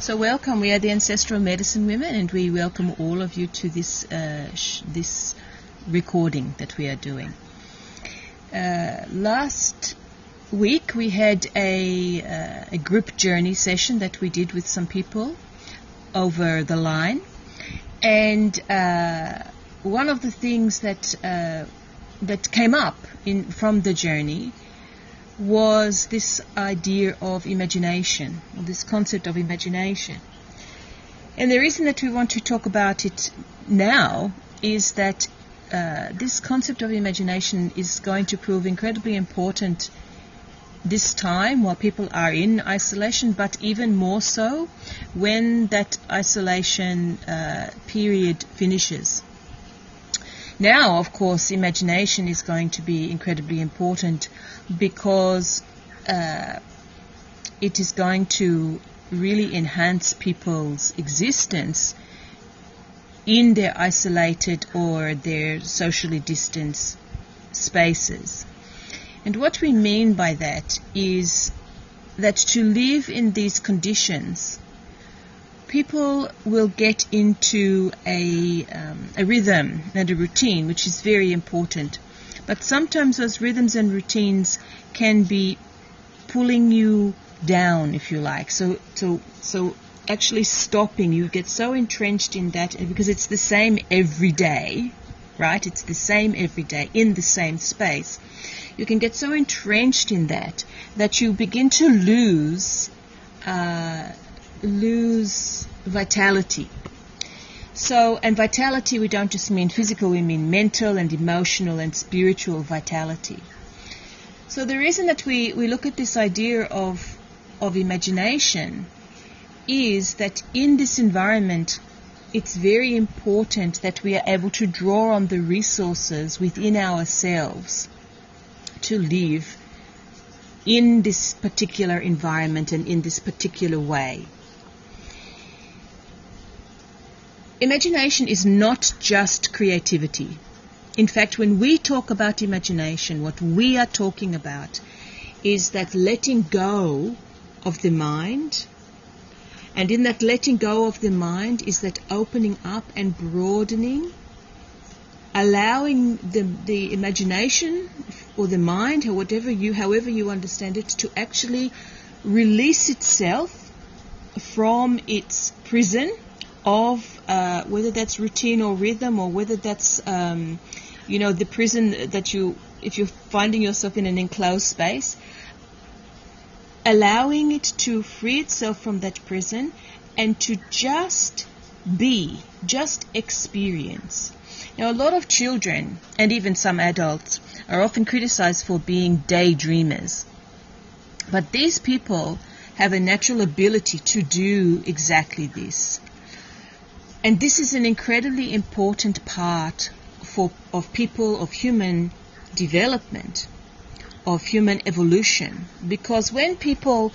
So welcome. We are the Ancestral Medicine Women, and we welcome all of you to this uh, sh- this recording that we are doing. Uh, last week we had a, uh, a group journey session that we did with some people over the line, and uh, one of the things that uh, that came up in from the journey was this idea of imagination, or this concept of imagination. And the reason that we want to talk about it now is that uh, this concept of imagination is going to prove incredibly important this time while people are in isolation, but even more so when that isolation uh, period finishes. Now, of course, imagination is going to be incredibly important because uh, it is going to really enhance people's existence in their isolated or their socially distanced spaces. And what we mean by that is that to live in these conditions people will get into a, um, a rhythm and a routine, which is very important. But sometimes those rhythms and routines can be pulling you down, if you like. So, so, so actually stopping you get so entrenched in that because it's the same every day, right? It's the same every day in the same space. You can get so entrenched in that that you begin to lose uh, lose vitality. So, and vitality, we don't just mean physical, we mean mental and emotional and spiritual vitality. So, the reason that we, we look at this idea of, of imagination is that in this environment, it's very important that we are able to draw on the resources within ourselves to live in this particular environment and in this particular way. Imagination is not just creativity. In fact, when we talk about imagination, what we are talking about is that letting go of the mind. And in that letting go of the mind is that opening up and broadening, allowing the, the imagination or the mind, or whatever you, however you understand it, to actually release itself from its prison of uh, whether that's routine or rhythm or whether that's um, you know the prison that you if you're finding yourself in an enclosed space allowing it to free itself from that prison and to just be just experience. Now a lot of children and even some adults are often criticized for being daydreamers but these people have a natural ability to do exactly this and this is an incredibly important part for, of people, of human development, of human evolution. Because when people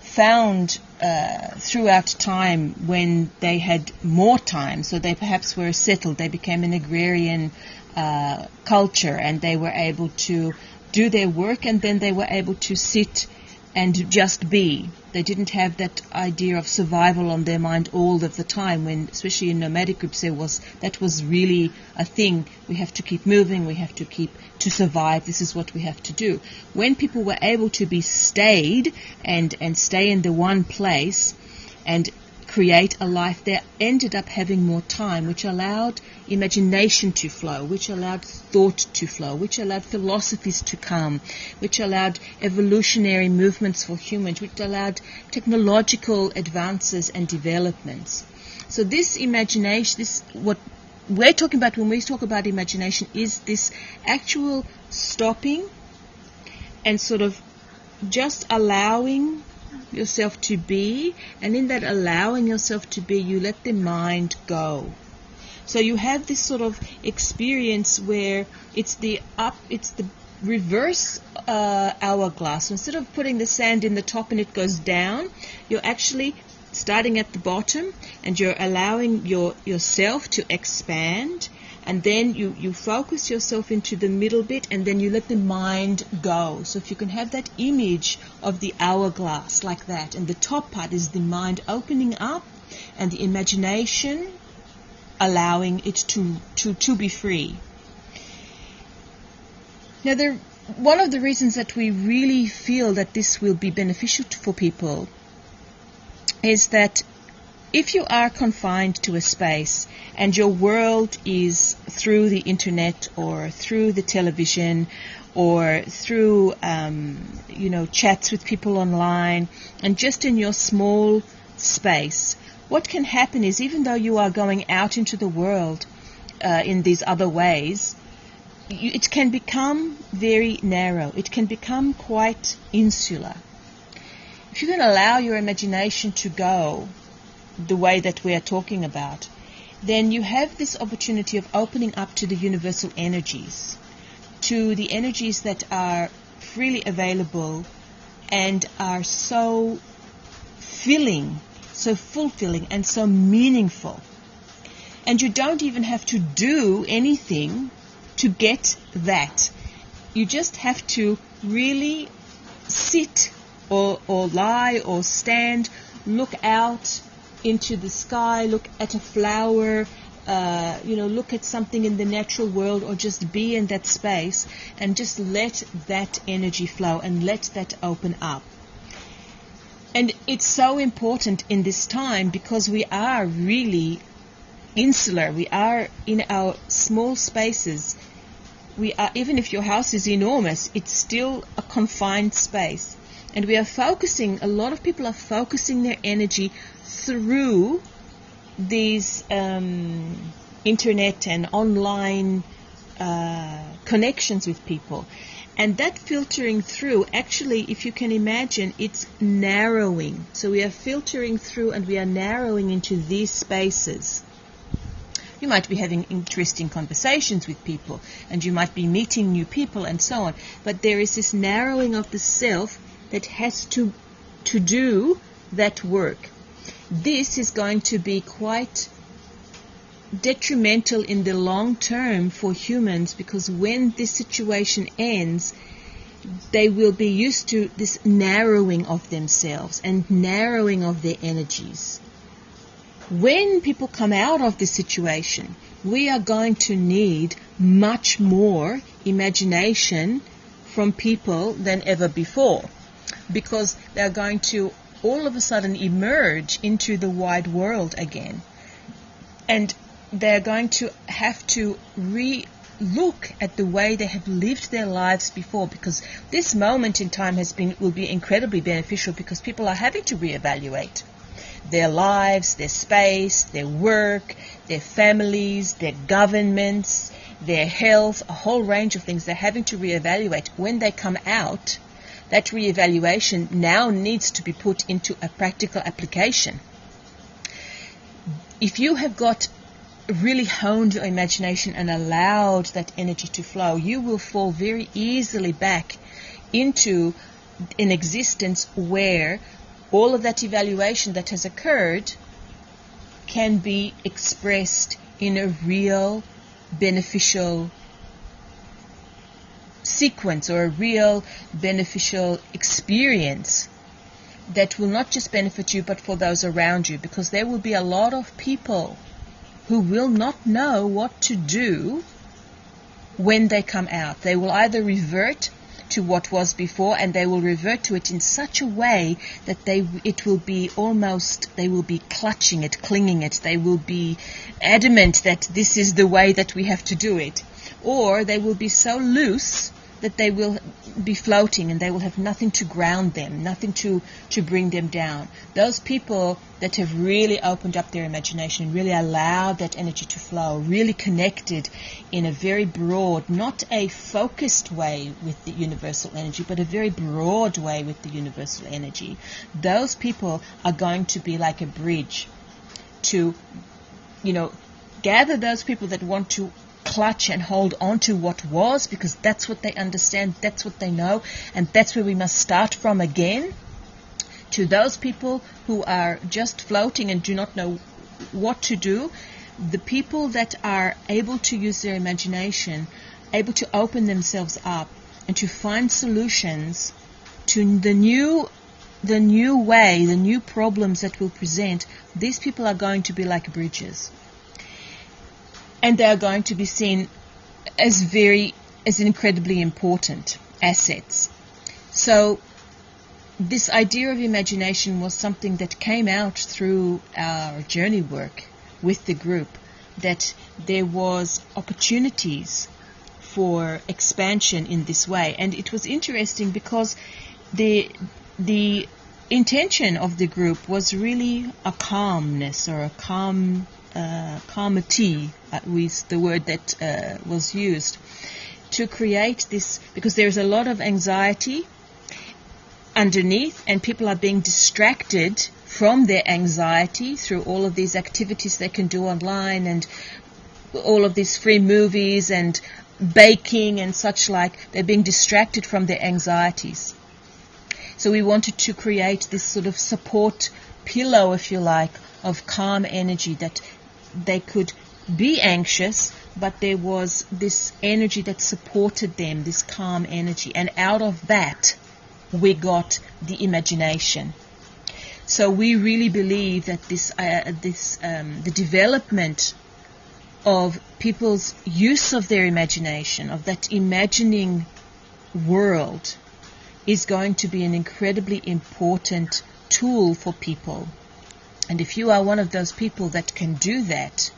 found uh, throughout time when they had more time, so they perhaps were settled, they became an agrarian uh, culture and they were able to do their work and then they were able to sit and just be. They didn't have that idea of survival on their mind all of the time when, especially in nomadic groups, there was, that was really a thing. We have to keep moving, we have to keep, to survive, this is what we have to do. When people were able to be stayed and, and stay in the one place and create a life, they ended up having more time, which allowed imagination to flow, which allowed thought to flow, which allowed philosophies to come, which allowed evolutionary movements for humans, which allowed technological advances and developments. So this imagination, this what we're talking about when we talk about imagination is this actual stopping and sort of just allowing yourself to be, and in that allowing yourself to be, you let the mind go. So you have this sort of experience where it's the up, it's the reverse uh, hourglass. So instead of putting the sand in the top and it goes down, you're actually starting at the bottom and you're allowing your yourself to expand and then you, you focus yourself into the middle bit and then you let the mind go. So if you can have that image of the hourglass like that, and the top part is the mind opening up and the imagination allowing it to, to, to be free. Now, there, one of the reasons that we really feel that this will be beneficial for people is that if you are confined to a space and your world is through the internet or through the television or through um, you know chats with people online and just in your small space, what can happen is even though you are going out into the world uh, in these other ways, you, it can become very narrow. It can become quite insular. If you can allow your imagination to go the way that we are talking about, then you have this opportunity of opening up to the universal energies, to the energies that are freely available and are so filling, so fulfilling, and so meaningful. And you don't even have to do anything to get that. You just have to really sit or, or lie or stand, look out into the sky, look at a flower, uh, you know, look at something in the natural world or just be in that space and just let that energy flow and let that open up. And it's so important in this time because we are really insular. We are in our small spaces. We are, even if your house is enormous, it's still a confined space. And we are focusing, a lot of people are focusing their energy through these um, internet and online uh, connections with people. And that filtering through, actually, if you can imagine, it's narrowing. So we are filtering through and we are narrowing into these spaces. You might be having interesting conversations with people and you might be meeting new people and so on. But there is this narrowing of the self that has to, to do that work this is going to be quite detrimental in the long term for humans because when this situation ends, they will be used to this narrowing of themselves and narrowing of their energies. When people come out of this situation, we are going to need much more imagination from people than ever before because they're going to all of a sudden emerge into the wide world again. And they're going to have to re look at the way they have lived their lives before because this moment in time has been will be incredibly beneficial because people are having to reevaluate their lives, their space, their work, their families, their governments, their health, a whole range of things they're having to reevaluate when they come out that reevaluation now needs to be put into a practical application. If you have got really honed your imagination and allowed that energy to flow, you will fall very easily back into an existence where all of that evaluation that has occurred can be expressed in a real beneficial sequence or a real beneficial experience that will not just benefit you but for those around you. Because there will be a lot of people who will not know what to do when they come out. They will either revert to what was before and they will revert to it in such a way that they it will be almost they will be clutching it clinging it. They will be adamant that this is the way that we have to do it or they will be so loose that they will be floating and they will have nothing to ground them, nothing to, to bring them down. Those people that have really opened up their imagination, really allowed that energy to flow, really connected in a very broad, not a focused way with the universal energy, but a very broad way with the universal energy. Those people are going to be like a bridge to, you know, gather those people that want to clutch and hold on to what was because that's what they understand, that's what they know, and that's where we must start from again. To those people who are just floating and do not know what to do, the people that are able to use their imagination, able to open themselves up and to find solutions to the new the new way, the new problems that will present, these people are going to be like bridges. And they are going to be seen as very as incredibly important assets. So this idea of imagination was something that came out through our journey work with the group that there was opportunities for expansion in this way and it was interesting because the the intention of the group was really a calmness or a calm uh, calmity uh, was the word that uh, was used to create this because there's a lot of anxiety underneath and people are being distracted from their anxiety through all of these activities they can do online and all of these free movies and baking and such like. They're being distracted from their anxieties. So we wanted to create this sort of support pillow, if you like, of calm energy that they could be anxious, but there was this energy that supported them, this calm energy. And out of that, we got the imagination. So we really believe that this, uh, this, um, the development of people's use of their imagination, of that imagining world, is going to be an incredibly important tool for people. And if you are one of those people that can do that,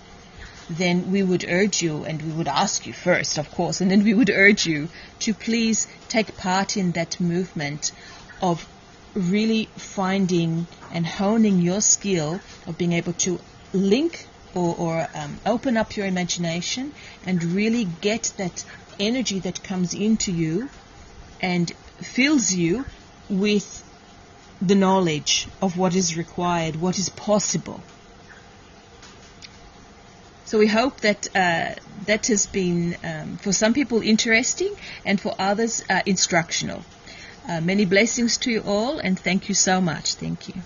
then we would urge you, and we would ask you first, of course, and then we would urge you to please take part in that movement of really finding and honing your skill of being able to link or, or um, open up your imagination and really get that energy that comes into you and fills you with the knowledge of what is required, what is possible. So we hope that uh, that has been, um, for some people, interesting and for others, uh, instructional. Uh, many blessings to you all and thank you so much. Thank you.